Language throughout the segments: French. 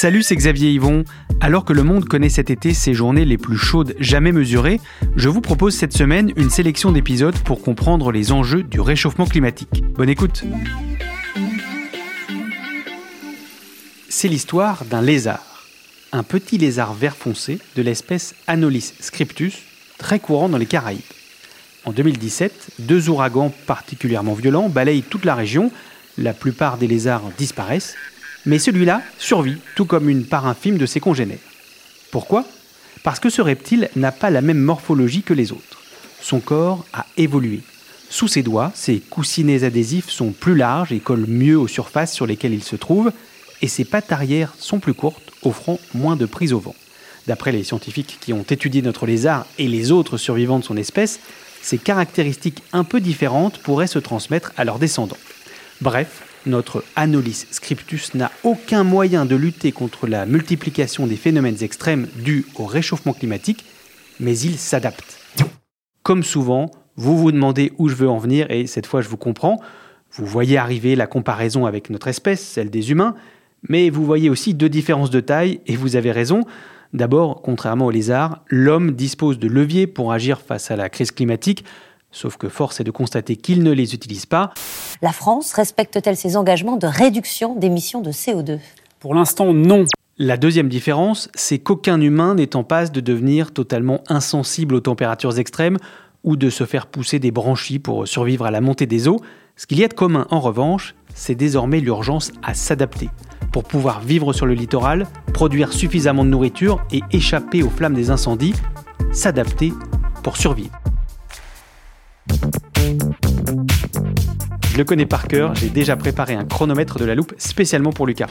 Salut, c'est Xavier Yvon. Alors que le monde connaît cet été ses journées les plus chaudes jamais mesurées, je vous propose cette semaine une sélection d'épisodes pour comprendre les enjeux du réchauffement climatique. Bonne écoute C'est l'histoire d'un lézard. Un petit lézard vert foncé de l'espèce Anolis scriptus, très courant dans les Caraïbes. En 2017, deux ouragans particulièrement violents balayent toute la région, la plupart des lézards disparaissent, mais celui-là survit, tout comme une part infime de ses congénères. Pourquoi? Parce que ce reptile n'a pas la même morphologie que les autres. Son corps a évolué. Sous ses doigts, ses coussinets adhésifs sont plus larges et collent mieux aux surfaces sur lesquelles il se trouve, et ses pattes arrière sont plus courtes, offrant moins de prise au vent. D'après les scientifiques qui ont étudié notre lézard et les autres survivants de son espèce, ces caractéristiques un peu différentes pourraient se transmettre à leurs descendants. Bref, notre Anolis scriptus n'a aucun moyen de lutter contre la multiplication des phénomènes extrêmes dus au réchauffement climatique, mais il s'adapte. Comme souvent, vous vous demandez où je veux en venir et cette fois je vous comprends. Vous voyez arriver la comparaison avec notre espèce, celle des humains, mais vous voyez aussi deux différences de taille et vous avez raison. D'abord, contrairement aux lézards, l'homme dispose de leviers pour agir face à la crise climatique, Sauf que force est de constater qu'il ne les utilise pas. La France respecte-t-elle ses engagements de réduction d'émissions de CO2 Pour l'instant, non. La deuxième différence, c'est qu'aucun humain n'est en passe de devenir totalement insensible aux températures extrêmes ou de se faire pousser des branchies pour survivre à la montée des eaux. Ce qu'il y a de commun, en revanche, c'est désormais l'urgence à s'adapter. Pour pouvoir vivre sur le littoral, produire suffisamment de nourriture et échapper aux flammes des incendies, s'adapter pour survivre. Je le connais par cœur, j'ai déjà préparé un chronomètre de la loupe spécialement pour Lucas.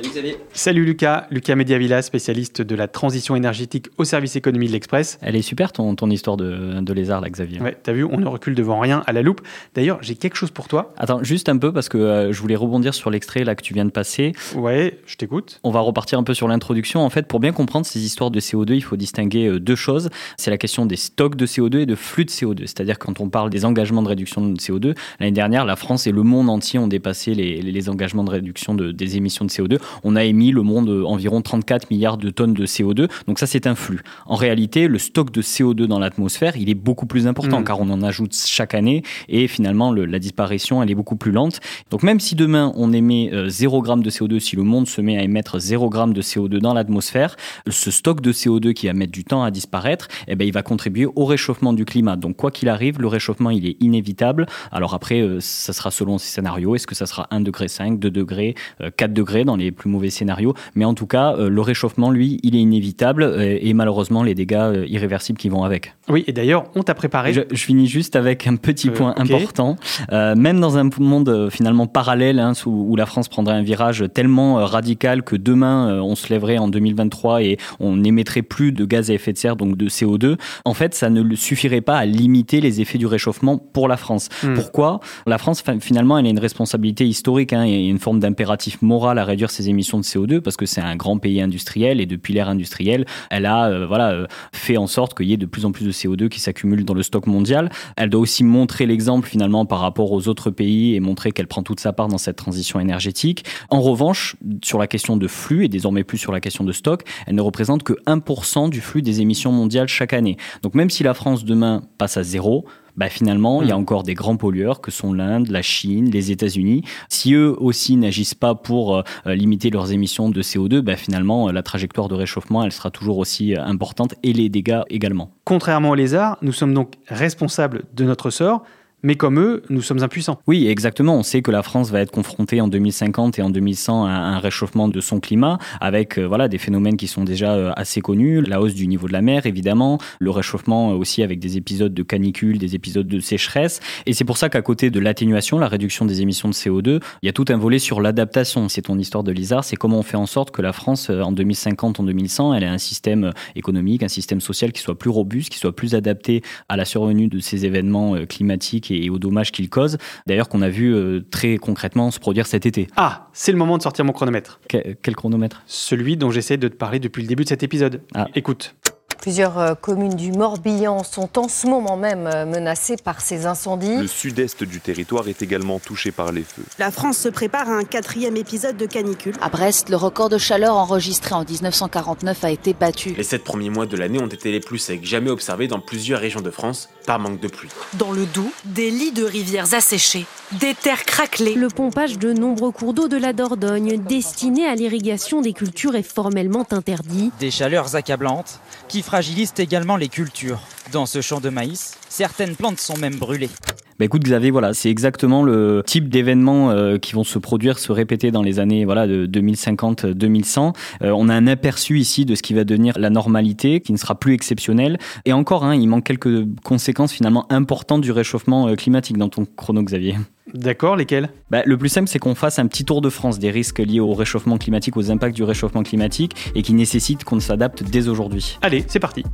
Salut Xavier. Salut Lucas, Lucas Mediavilla, spécialiste de la transition énergétique au service économie de l'Express. Elle est super ton, ton histoire de, de lézard là Xavier. Ouais, t'as vu, on ne recule devant rien à la loupe. D'ailleurs, j'ai quelque chose pour toi. Attends, juste un peu parce que euh, je voulais rebondir sur l'extrait là que tu viens de passer. Ouais, je t'écoute. On va repartir un peu sur l'introduction. En fait, pour bien comprendre ces histoires de CO2, il faut distinguer euh, deux choses. C'est la question des stocks de CO2 et de flux de CO2. C'est-à-dire quand on parle des engagements de réduction de CO2, l'année dernière, la France et le monde entier ont dépassé les, les engagements de réduction de, des émissions de CO2. On a émis le monde euh, environ 34 milliards de tonnes de CO2. Donc ça, c'est un flux. En réalité, le stock de CO2 dans l'atmosphère, il est beaucoup plus important Mm. car on en ajoute chaque année et finalement, le- la disparition, elle est beaucoup plus lente. Donc même si demain, on émet euh, 0 g de CO2, si le monde se met à émettre 0 g de CO2 dans l'atmosphère, ce stock de CO2 qui va mettre du temps à disparaître, eh ben, il va contribuer au réchauffement du climat. Donc quoi qu'il arrive, le réchauffement, il est inévitable. Alors après, euh, ça sera selon ces scénarios. Est-ce que ça sera 1 degré 5, 2 degrés, euh, 4 degrés dans les plus mauvais scénarios Mais en tout cas, euh, le réchauffement, lui, il est inévitable euh, et malheureusement, les dégâts euh, irréversibles qui vont avec. Oui, et d'ailleurs, on t'a préparé. Je, je finis juste avec un petit point ok. important. Même dans un monde finalement parallèle, hein, sous- où la France prendrait un virage tellement radical que demain on se lèverait en 2023 et on n'émettrait plus de gaz à effet de serre, donc de CO2, en fait ça ne suffirait pas à limiter les effets du réchauffement pour la France. Hmm. Pourquoi? La France, fin- finalement, elle a une responsabilité historique hein, et une forme d'impératif moral à réduire ses émissions de CO2 parce que c'est un grand pays industriel et depuis l'ère industrielle, elle a euh, voilà euh, fait en sorte qu'il y ait de plus en plus de CO2 qui s'accumule dans le stock mondial. Elle doit aussi montrer l'exemple finalement par rapport aux autres pays et montrer qu'elle prend toute sa part dans cette transition énergétique. En revanche, sur la question de flux et désormais plus sur la question de stock, elle ne représente que 1% du flux des émissions mondiales chaque année. Donc même si la France demain passe à zéro, bah finalement, il y a hmm. encore des grands pollueurs que sont l'Inde, la Chine, les États-Unis. Si eux aussi n'agissent pas pour euh, limiter leurs émissions de CO2, bah finalement, la trajectoire de réchauffement, elle sera toujours aussi euh, importante et les dégâts également. Contrairement aux lézards, nous sommes donc responsables de notre sort. Mais comme eux, nous sommes impuissants. Oui, exactement. On sait que la France va être confrontée en 2050 et en 2100 à un réchauffement de son climat, avec euh, voilà des phénomènes qui sont déjà euh, assez connus, la hausse du niveau de la mer, évidemment, le réchauffement aussi avec des épisodes de canicule, des épisodes de sécheresse. Et c'est pour ça qu'à côté de l'atténuation, la réduction des émissions de CO2, il y a tout un volet sur l'adaptation. C'est ton histoire de Lizard, c'est comment on fait en sorte que la France, euh, en 2050, en 2100, elle ait un système économique, un système social qui soit plus robuste, qui soit plus adapté à la survenue de ces événements climatiques et, aux dommages qu'il cause. D'ailleurs, qu'on a vu euh, très concrètement se produire cet été. Ah, c'est le moment de sortir mon chronomètre. quel chronomètre? Celui dont j'essaie de te parler depuis le début de cet épisode. Ah. Écoute. Plusieurs euh, communes du Morbihan sont en ce moment même euh, menacées par ces incendies. Le sud-est du territoire est également touché par les feux. La France se prépare à un quatrième épisode de canicule. À Brest, le record de chaleur enregistré en 1949 a été battu. Les sept premiers mois de l'année ont été les plus secs jamais observés dans plusieurs régions de France par manque de pluie. Dans le Doubs, des lits de rivières asséchés, des terres craquelées. Le pompage de nombreux cours d'eau de la Dordogne destinés à l'irrigation des cultures est formellement interdit. Des chaleurs accablantes qui fragilisent également les cultures. Dans ce champ de maïs, certaines plantes sont même brûlées. Bah écoute Xavier, voilà, c'est exactement le type d'événements euh, qui vont se produire, se répéter dans les années voilà de 2050-2100. Euh, on a un aperçu ici de ce qui va devenir la normalité, qui ne sera plus exceptionnel. Et encore, hein, il manque quelques conséquences finalement importantes du réchauffement euh, climatique dans ton chrono, Xavier. D'accord, lesquels bah, Le plus simple, c'est qu'on fasse un petit tour de France des risques liés au réchauffement climatique, aux impacts du réchauffement climatique, et qui nécessitent qu'on s'adapte dès aujourd'hui. Allez, c'est parti.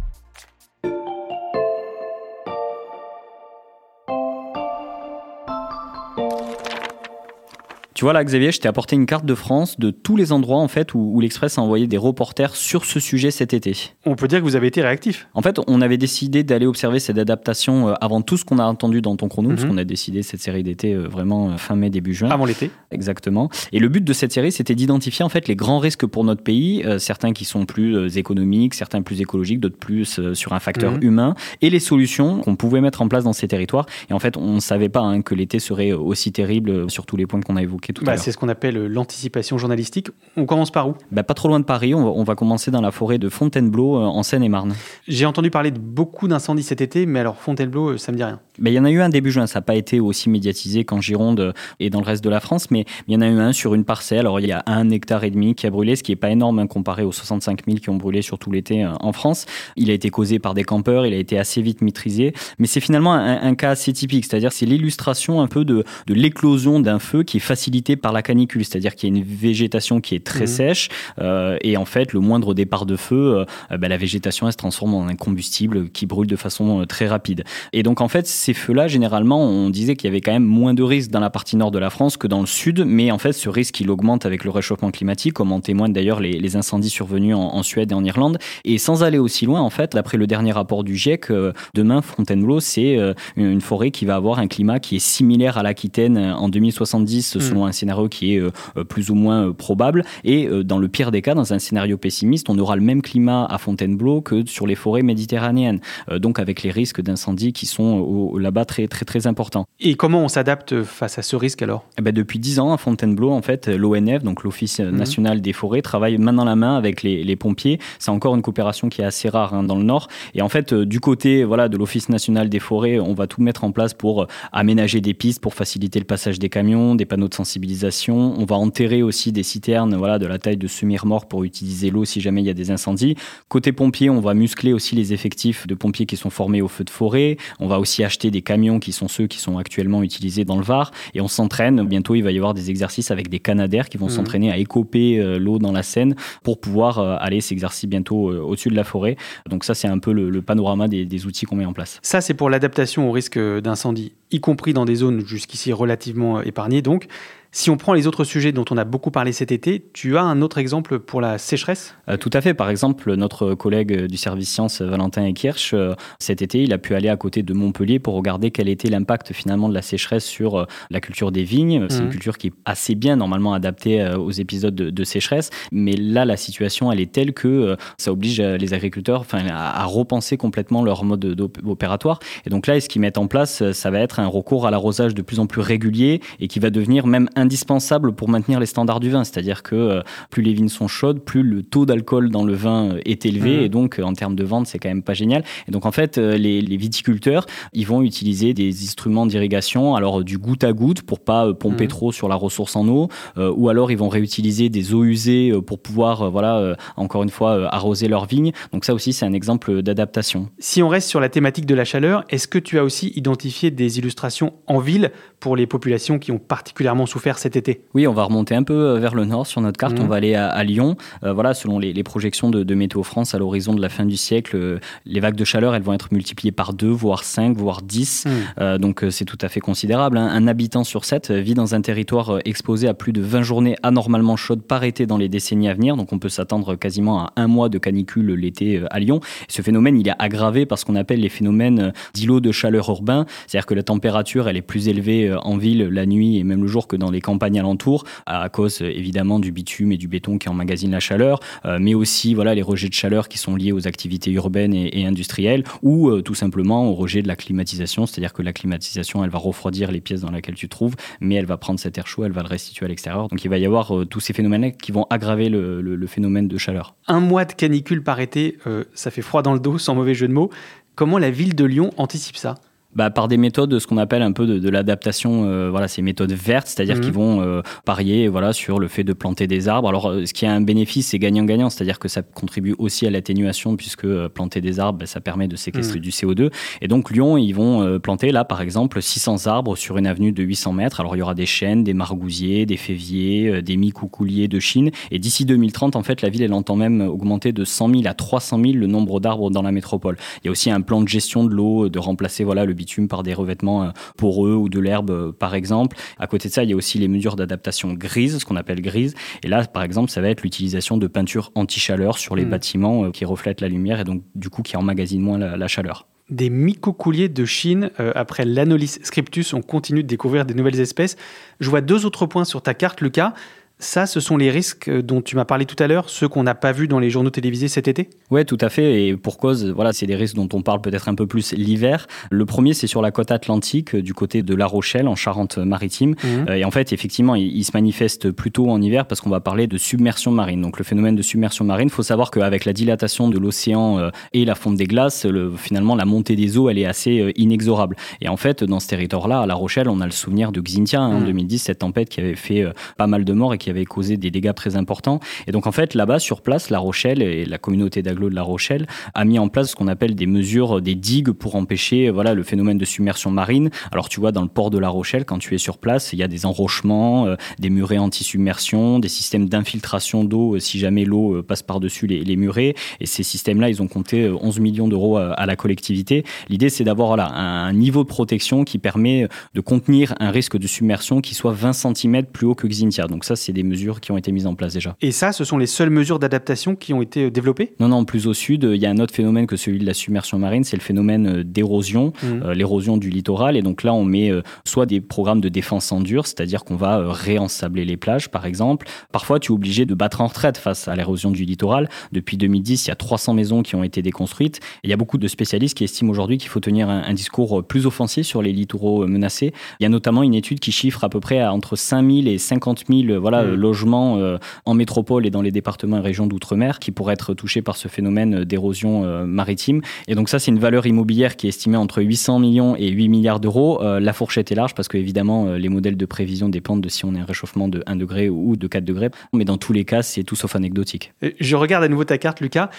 Tu vois là, Xavier, je t'ai apporté une carte de France de tous les endroits en fait où, l'Express a envoyé des reporters sur ce sujet cet été. On peut dire que vous avez été réactif. En fait, on avait décidé d'aller observer cette adaptation euh, avant tout ce qu'on a entendu dans ton chrono, parce mhm. qu'on a décidé cette série d'été euh, vraiment euh, fin mai début juin. Avant l'été. Exactement. Et le but de cette série, c'était d'identifier en fait les grands risques pour notre pays, certains qui sont plus économiques, certains plus écologiques, d'autres plus sur un facteur mhm. humain, et les solutions qu'on pouvait mettre en place dans ces territoires. Et en fait, on ne savait pas hein, que l'été serait aussi terrible sur tous les points qu'on a évoqués bah, c'est ce qu'on appelle euh, l'anticipation journalistique. On commence par où? Bah, Pas trop loin de Paris, on va, commencer dans la forêt de Fontainebleau, euh, en Seine-et-Marne. J'ai entendu parler de beaucoup d'incendies cet été, mais alors Fontainebleau, euh, ça me dit rien. Bah, il y en a eu un début juin, ça n'a pas été aussi médiatisé qu'en Gironde et dans le reste de la France, mais il y en a eu un sur une parcelle. Alors il y a un hectare et demi qui a brûlé, ce qui n'est pas énorme hein, comparé aux 65 000 qui ont brûlé sur tout l'été en France. Il a été causé par des campeurs, il a été assez vite maîtrisé, mais c'est finalement un, cas assez typique, c'est-à-dire c'est l'illustration un peu de, de l'éclosion d'un feu qui est facilité par la canicule, c'est-à-dire qu'il y a une végétation qui est très mmh. sèche euh, et en fait le moindre départ de feu, euh, bah, la végétation elle se transforme en un combustible qui brûle de façon euh, très rapide. Et donc en fait ces feux-là généralement on disait qu'il y avait quand même moins de risques dans la partie nord de la France que dans le sud, mais en fait ce risque il augmente avec le réchauffement climatique, comme en témoignent d'ailleurs les, incendies survenus en, Suède et en Irlande. Et sans aller aussi loin en fait, d'après le dernier rapport du GIEC, demain Fontainebleau c'est une forêt qui va avoir un climat qui est similaire à l'Aquitaine en 2070 mmh. selon un scénario qui est euh, plus ou moins euh, probable. Et euh, dans le pire des cas, dans un scénario pessimiste, on aura le même climat à Fontainebleau que sur les forêts méditerranéennes. donc avec les risques d'incendie qui sont là-bas très très très importants. Et comment on s'adapte face à ce risque alors? Eh ben Depuis 10 ans à Fontainebleau, en fait, l'ONF, donc l'Office mhm. national des forêts, travaille main dans la main avec les, pompiers. C'est encore une coopération qui est assez rare hein, dans le Nord. Et en fait, du côté voilà, de l'Office national des forêts, on va tout mettre en place pour aménager des pistes, pour faciliter le passage des camions, des panneaux de sensibilisation. On va enterrer aussi des citernes voilà, de la taille de semi-remorque pour utiliser l'eau si jamais il y a des incendies. Côté pompiers, on va muscler aussi les effectifs de pompiers qui sont formés au feu de forêt. On va aussi acheter des camions qui sont ceux qui sont actuellement utilisés dans le Var. Et on s'entraîne. Bientôt, il va y avoir des exercices avec des canadaires qui vont mmh. s'entraîner à écoper euh, l'eau dans la Seine pour pouvoir euh, aller s'exercer bientôt euh, au-dessus de la forêt. Donc ça, c'est un peu le, panorama des, des outils qu'on met en place. Ça, c'est pour l'adaptation au risque d'incendie, y compris dans des zones jusqu'ici relativement épargnées. Donc, Si on prend les autres sujets dont on a beaucoup parlé cet été, tu as un autre exemple pour la sécheresse? Euh, Tout à fait. Par exemple, notre collègue du service sciences, Valentin Ekirch, euh, cet été, il a pu aller à côté de Montpellier pour regarder quel était l'impact finalement de la sécheresse sur euh, la culture des vignes. C'est une mmh. culture qui est assez bien normalement adaptée aux épisodes de, sécheresse. Mais là, la situation, elle est telle que ça oblige les agriculteurs enfin, à, repenser complètement leur mode opératoire. Et donc là, ce qu'ils mettent en place, ça va être un recours à l'arrosage de plus en plus régulier et qui va devenir même un indispensable pour maintenir les standards du vin. C'est-à-dire que euh, plus les vignes sont chaudes, plus le taux d'alcool dans le vin euh, est élevé. Mmh. Et donc, euh, en termes de vente, c'est quand même pas génial. Et donc, en fait, les, viticulteurs, ils vont utiliser des instruments d'irrigation, alors du goutte à goutte pour pas pomper mmh. trop sur la ressource en eau, ou alors ils vont réutiliser des eaux usées pour pouvoir, voilà, encore une fois, arroser leurs vignes. Donc ça aussi, c'est un exemple d'adaptation. Si on reste sur la thématique de la chaleur, est-ce que tu as aussi identifié des illustrations en ville pour les populations qui ont particulièrement souffert cet été Oui, on va remonter un peu euh, vers le nord sur notre carte. On mmh. va aller à, Lyon. Euh, voilà, selon les, projections de, Météo France, à l'horizon de la fin du siècle, euh, les vagues de chaleur, elles vont être multipliées par 2, voire 5, voire 10. Mmh. donc c'est tout à fait considérable. Hein. Un habitant sur 7 vit dans un territoire exposé à plus de 20 journées anormalement chaudes par été dans les décennies à venir. Donc on peut s'attendre quasiment à un mois de canicule l'été à Lyon. ce phénomène, il est aggravé par ce qu'on appelle les phénomènes d'îlots de chaleur urbain. C'est-à-dire que la température, elle est plus élevée en ville la nuit et même le jour que dans les campagnes alentours, à cause évidemment du bitume et du béton qui emmagasinent la chaleur, euh, mais aussi voilà les rejets de chaleur qui sont liés aux activités urbaines et, industrielles, ou euh, tout simplement au rejet de la climatisation, c'est-à-dire que la climatisation, elle va refroidir les pièces dans lesquelles tu te trouves, mais elle va prendre cet air chaud, elle va le restituer à l'extérieur. Donc il va y avoir euh, tous ces phénomènes qui vont aggraver le, phénomène de chaleur. Un mois de canicule par été, ça fait froid dans le dos, sans mauvais jeu de mots. Comment la ville de Lyon anticipe ça? Bah, par des méthodes, ce qu'on appelle un peu de, l'adaptation, euh, voilà, ces méthodes vertes, c'est-à-dire qu'ils mhm. vont euh, parier voilà, sur le fait de planter des arbres. Alors, euh, ce qui a un bénéfice, c'est gagnant-gagnant, c'est-à-dire que ça contribue aussi à l'atténuation, puisque planter des arbres, bah, ça permet de séquestrer mhm. du CO2. Et donc, Lyon, ils vont planter, là, par exemple, 600 arbres sur une avenue de 800 mètres. Alors, il y aura des chênes, des margousiers, des féviers, des micoucouliers de Chine. Et d'ici 2030, en fait, la ville, elle entend même augmenter de 100 000 à 300 000 le nombre d'arbres dans la métropole. Il y a aussi un plan de gestion de l'eau, de remplacer voilà, le par des revêtements euh, poreux ou de l'herbe, euh, par exemple. À côté de ça, il y a aussi les mesures d'adaptation grises, ce qu'on appelle grises. Et là, par exemple, ça va être l'utilisation de peinture anti-chaleur sur les hmm. bâtiments euh, qui reflètent la lumière et donc, du coup, qui emmagasinent moins la, chaleur des mycocouliers de Chine. après l'Anolis scriptus, on continue de découvrir des nouvelles espèces. Je vois deux autres points sur ta carte, Lucas. Ça, ce sont les risques dont tu m'as parlé tout à l'heure, ceux qu'on n'a pas vus dans les journaux télévisés cet été? Oui, tout à fait. Et pour cause, voilà, c'est des risques dont on parle peut-être un peu plus l'hiver. Le premier, c'est sur la côte atlantique, du côté de La Rochelle, en Charente-Maritime. Mhm. Euh, et en fait, effectivement, il, se manifeste plutôt en hiver parce qu'on va parler de submersion marine. Donc, le phénomène de submersion marine, il faut savoir qu'avec la dilatation de l'océan euh, et la fonte des glaces, finalement, la montée des eaux, elle est assez euh, inexorable. Et en fait, dans ce territoire-là, à La Rochelle, on a le souvenir de Xintia, hein, en 2010, mhm. cette tempête qui avait fait pas mal de morts et qui avait causé des dégâts très importants. Et donc en fait, là-bas, sur place, La Rochelle et la communauté d'agglo de La Rochelle a mis en place ce qu'on appelle des mesures, des digues pour empêcher voilà, le phénomène de submersion marine. Alors tu vois, dans le port de La Rochelle, quand tu es sur place, il y a des enrochements, euh, des murets anti-submersion, des systèmes d'infiltration d'eau euh, si jamais l'eau euh, passe par-dessus les, les, murets. Et ces systèmes-là, ils ont compté 11 millions d'euros à, la collectivité. L'idée, c'est d'avoir voilà, un niveau de protection qui permet de contenir un risque de submersion qui soit 20 cm plus haut que Xintia. Donc ça, c'est des mesures qui ont été mises en place déjà. Et ça, ce sont les seules mesures d'adaptation qui ont été euh, développées? Non, non, plus au sud, il y a un autre phénomène que celui de la submersion marine, c'est le phénomène euh, d'érosion, mmh. euh, l'érosion du littoral. Et donc là, on met soit des programmes de défense en dur, c'est-à-dire qu'on va réensabler les plages, par exemple. Parfois, tu es obligé de battre en retraite face à l'érosion du littoral. Depuis 2010, il y a 300 maisons qui ont été déconstruites. il y a beaucoup de spécialistes qui estiment aujourd'hui qu'il faut tenir un, discours plus offensif sur les littoraux menacés. Il y a notamment une étude qui chiffre à peu près à entre 5000 et 50 000 voilà, mmh. logements euh, en métropole et dans les départements et régions d'outre-mer qui pourraient être touchés par ce phénomène d'érosion euh, maritime. Et donc ça, c'est une valeur immobilière qui est estimée entre 800 millions et 8 milliards d'euros. Euh, la fourchette est large parce que évidemment, les modèles de prévision dépendent de si on a un réchauffement de 1 degré ou de 4 degrés. Mais dans tous les cas, c'est tout sauf anecdotique. Je regarde à nouveau ta carte, Lucas.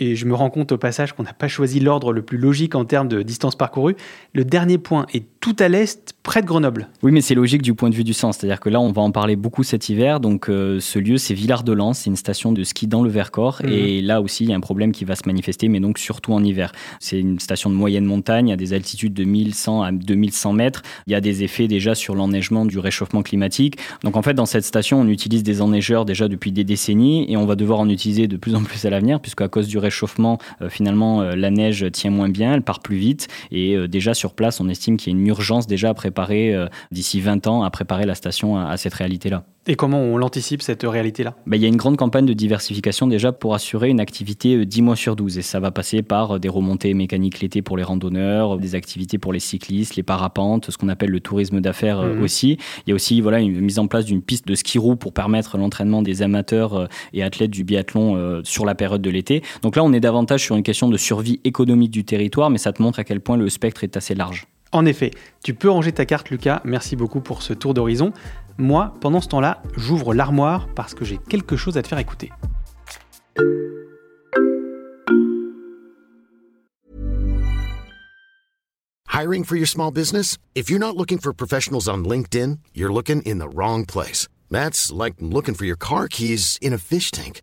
Et je me rends compte au passage qu'on n'a pas choisi l'ordre le plus logique en termes de distance parcourue. Le dernier point est tout à l'est, près de Grenoble. Oui, mais c'est logique du point de vue du sens. C'est-à-dire que là, on va en parler beaucoup cet hiver. Donc, euh, ce lieu, c'est Villard-de-Lans. C'est une station de ski dans le Vercors. Mhm. Et là aussi, il y a un problème qui va se manifester, mais donc surtout en hiver. C'est une station de moyenne montagne, à des altitudes de 1100 à 2100 mètres. Il y a des effets déjà sur l'enneigement du réchauffement climatique. Donc, en fait, dans cette station, on utilise des enneigeurs déjà depuis des décennies et on va devoir en utiliser de plus en plus à l'avenir, puisqu'à cause du réchauffement, euh, finalement, euh, la neige tient moins bien, elle part plus vite. Et déjà sur place, on estime qu'il y a une urgence déjà à préparer, euh, d'ici 20 ans, à préparer la station à, à cette réalité-là. Et comment on l'anticipe, cette réalité-là? Ben, il y a une grande campagne de diversification déjà pour assurer une activité euh, 10 mois sur 12. Et ça va passer par euh, des remontées mécaniques l'été pour les randonneurs, des activités pour les cyclistes, les parapentes, ce qu'on appelle le tourisme d'affaires euh, Mhm. aussi. Il y a aussi voilà, une mise en place d'une piste de ski roue pour permettre l'entraînement des amateurs euh, et athlètes du biathlon euh, sur la période de l'été. Donc là, on est davantage sur une question de survie économique du territoire, mais ça te montre à quel point le spectre est assez large. En effet, tu peux ranger ta carte, Lucas. Merci beaucoup pour ce tour d'horizon. Moi, pendant ce temps-là, j'ouvre l'armoire parce que j'ai quelque chose à te faire écouter. Hiring for your small business? If you're not looking for professionals on LinkedIn, you're looking in the wrong place. That's like looking for your car keys in a fish tank.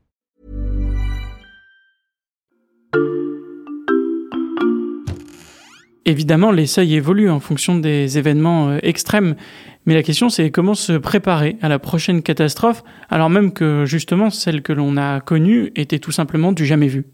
Évidemment, les seuils évoluent en fonction des événements euh, extrêmes, mais la question c'est comment se préparer à la prochaine catastrophe, alors même que justement celle que l'on a connue était tout simplement du jamais vu.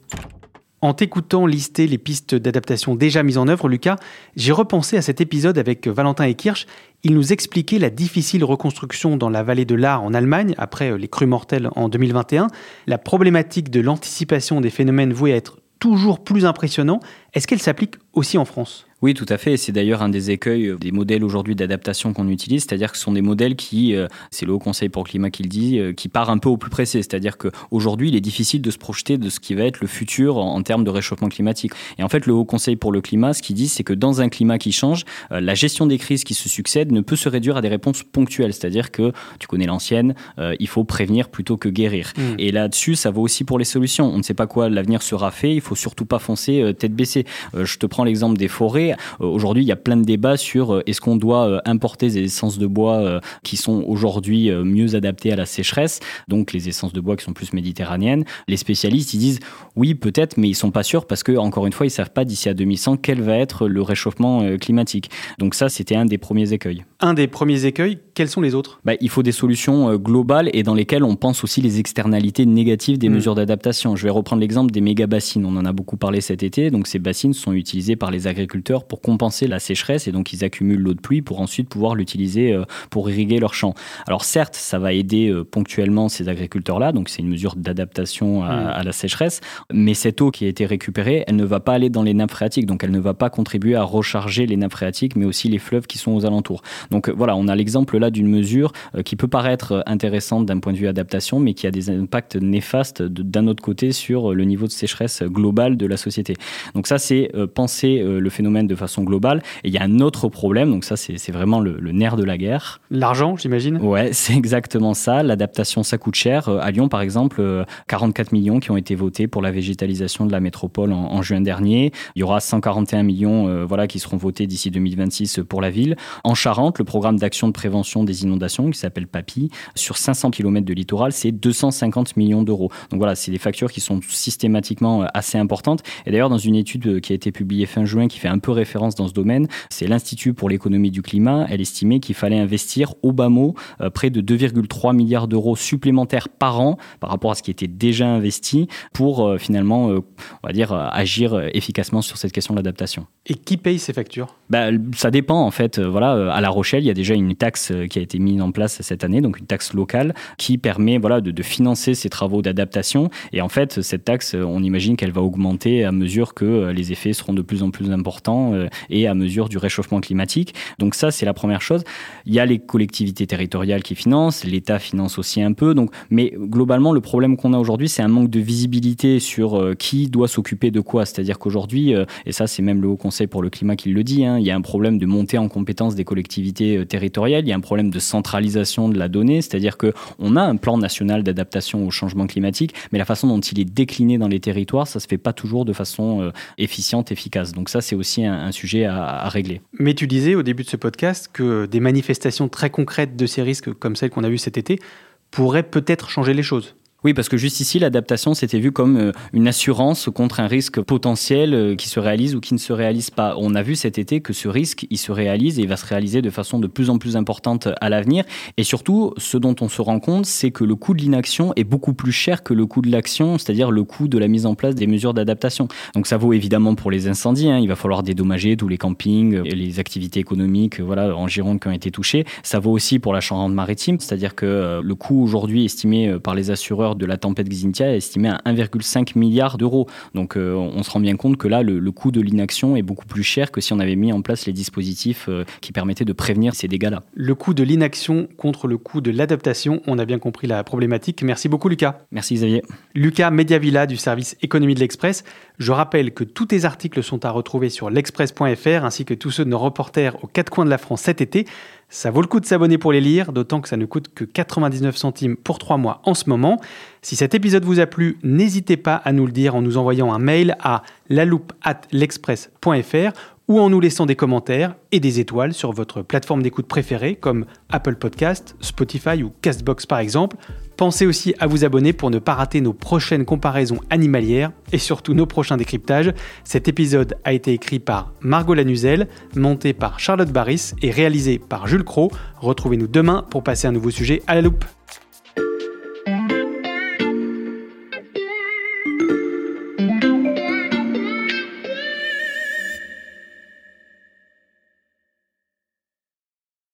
En t'écoutant lister les pistes d'adaptation déjà mises en œuvre, Lucas, j'ai repensé à cet épisode avec Valentin et Kirsch. Il nous expliquait la difficile reconstruction dans la vallée de l'Ar en Allemagne, après euh, les crues mortelles en 2021, la problématique de l'anticipation des phénomènes voués à être toujours plus impressionnants. Est-ce qu'elle s'applique aussi en France? Oui, tout à fait. Et C'est d'ailleurs un des écueils euh, des modèles aujourd'hui d'adaptation qu'on utilise, c'est-à-dire que ce sont des modèles qui, euh, c'est le Haut Conseil pour le climat qui le dit, euh, qui part un peu au plus pressé. C'est-à-dire qu'aujourd'hui, il est difficile de se projeter de ce qui va être le futur en, en termes de réchauffement climatique. Et en fait, le Haut Conseil pour le climat, ce qu'il dit, c'est que dans un climat qui change, la gestion des crises qui se succèdent ne peut se réduire à des réponses ponctuelles. C'est-à-dire que, tu connais l'ancienne, euh, il faut prévenir plutôt que guérir. Mm. Et là-dessus, ça vaut aussi pour les solutions. On ne sait pas quoi l'avenir sera fait, il faut surtout pas foncer euh, tête baissée. Euh, je te prends l'exemple des forêts. Euh, aujourd'hui, il y a plein de débats sur euh, est-ce qu'on doit euh, importer des essences de bois qui sont aujourd'hui mieux adaptées à la sécheresse, donc les essences de bois qui sont plus méditerranéennes. Les spécialistes, ils disent oui, peut-être, mais ils sont pas sûrs parce que, encore une fois, ils savent pas d'ici à 2100 quel va être le réchauffement climatique. Donc ça, c'était un des premiers écueils. Un des premiers écueils, quels sont les autres? Bah, il faut des solutions euh, globales et dans lesquelles on pense aussi les externalités négatives des Mm. mesures d'adaptation. Je vais reprendre l'exemple des méga bassines. On en a beaucoup parlé cet été. Donc ces bassines sont utilisées par les agriculteurs pour compenser la sécheresse et donc ils accumulent l'eau de pluie pour ensuite pouvoir l'utiliser euh, pour irriguer leurs champs. Alors certes, ça va aider euh, ponctuellement ces agriculteurs-là. Donc c'est une mesure d'adaptation à, Mm. à la sécheresse. Mais cette eau qui a été récupérée, elle ne va pas aller dans les nappes phréatiques. Donc elle ne va pas contribuer à recharger les nappes phréatiques, mais aussi les fleuves qui sont aux alentours. Donc euh, voilà, on a l'exemple là d'une mesure euh, qui peut paraître euh, intéressante d'un point de vue adaptation, mais qui a des impacts néfastes d'un autre côté sur le niveau de sécheresse global de la société. Donc ça, c'est penser le phénomène de façon globale. Et il y a un autre problème, donc ça, c'est vraiment le, le nerf de la guerre. L'argent, j'imagine? Ouais, c'est exactement ça. L'adaptation, ça coûte cher. À Lyon, par exemple, euh, 44 millions qui ont été votés pour la végétalisation de la métropole en, en juin dernier. Il y aura 141 millions euh, voilà, qui seront votés d'ici 2026 pour la ville. En Charente, le programme d'action de prévention des inondations, qui s'appelle PAPI, sur 500 km de littoral, c'est 250 millions d'euros. Donc voilà, c'est des factures qui sont systématiquement euh, assez importantes. Et d'ailleurs, dans une étude euh, qui a été publiée fin juin, qui fait un peu référence dans ce domaine, c'est l'Institut pour l'économie du climat. Elle estimait qu'il fallait investir au bas mot euh, près de 2,3 milliards d'euros supplémentaires par an par rapport à ce qui était déjà investi pour euh, finalement, euh, on va dire, agir efficacement sur cette question de l'adaptation. Et qui paye ces factures? Bah, ça dépend en fait. Voilà, à La Il y a déjà une taxe qui a été mise en place cette année, donc une taxe locale qui permet voilà, de, financer ces travaux d'adaptation. Et en fait, cette taxe, on imagine qu'elle va augmenter à mesure que les effets seront de plus en plus importants et à mesure du réchauffement climatique. Donc ça, c'est la première chose. Il y a les collectivités territoriales qui financent, l'État finance aussi un peu. Donc, mais globalement, le problème qu'on a aujourd'hui, c'est un manque de visibilité sur euh, qui doit s'occuper de quoi. C'est-à-dire qu'aujourd'hui, euh, et ça c'est même le Haut Conseil pour le climat qui le dit, hein, il y a un problème de montée en compétence des collectivités euh, territoriales, il y a un problème de centralisation de la donnée, c'est-à-dire qu'on a un plan national d'adaptation au changement climatique, mais la façon dont il est décliné dans les territoires, ça se fait pas toujours de façon efficiente, efficace. Donc ça c'est aussi un, sujet à, à régler. Mais tu disais au début de ce podcast que des manifestations très concrètes de ces risques, comme celles qu'on a vues cet été, pourraient peut-être changer les choses. Oui, parce que juste ici, l'adaptation, c'était vu comme euh, une assurance contre un risque potentiel euh, qui se réalise ou qui ne se réalise pas. On a vu cet été que ce risque, il se réalise et il va se réaliser de façon de plus en plus importante à l'avenir. Et surtout, ce dont on se rend compte, c'est que le coût de l'inaction est beaucoup plus cher que le coût de l'action, c'est-à-dire le coût de la mise en place des mesures d'adaptation. Donc ça vaut évidemment pour les incendies. Hein. Il va falloir dédommager tous les campings, et les activités économiques, voilà, en Gironde qui ont été touchées. Ça vaut aussi pour la Charente-Maritime, c'est-à-dire que euh, le coût aujourd'hui estimé par les assureurs de la tempête Xynthia est estimé à 1,5 milliard d'euros. Donc euh, on se rend bien compte que là, le, coût de l'inaction est beaucoup plus cher que si on avait mis en place les dispositifs euh, qui permettaient de prévenir ces dégâts-là. Le coût de l'inaction contre le coût de l'adaptation, on a bien compris la problématique. Merci beaucoup Lucas. Merci Xavier. Lucas Mediavilla du service économie de l'Express. Je rappelle que tous tes articles sont à retrouver sur l'express.fr ainsi que tous ceux de nos reporters aux quatre coins de la France cet été. Ça vaut le coup de s'abonner pour les lire, d'autant que ça ne coûte que 99 centimes pour 3 mois en ce moment. Si cet épisode vous a plu, n'hésitez pas à nous le dire en nous envoyant un mail à l'express.fr ou en nous laissant des commentaires et des étoiles sur votre plateforme d'écoute préférée comme Apple Podcast, Spotify ou Castbox par exemple. Pensez aussi à vous abonner pour ne pas rater nos prochaines comparaisons animalières et surtout nos prochains décryptages. Cet épisode a été écrit par Margot Lanuzel, monté par Charlotte Barris et réalisé par Jules Cro. Retrouvez-nous demain pour passer un nouveau sujet à la loupe.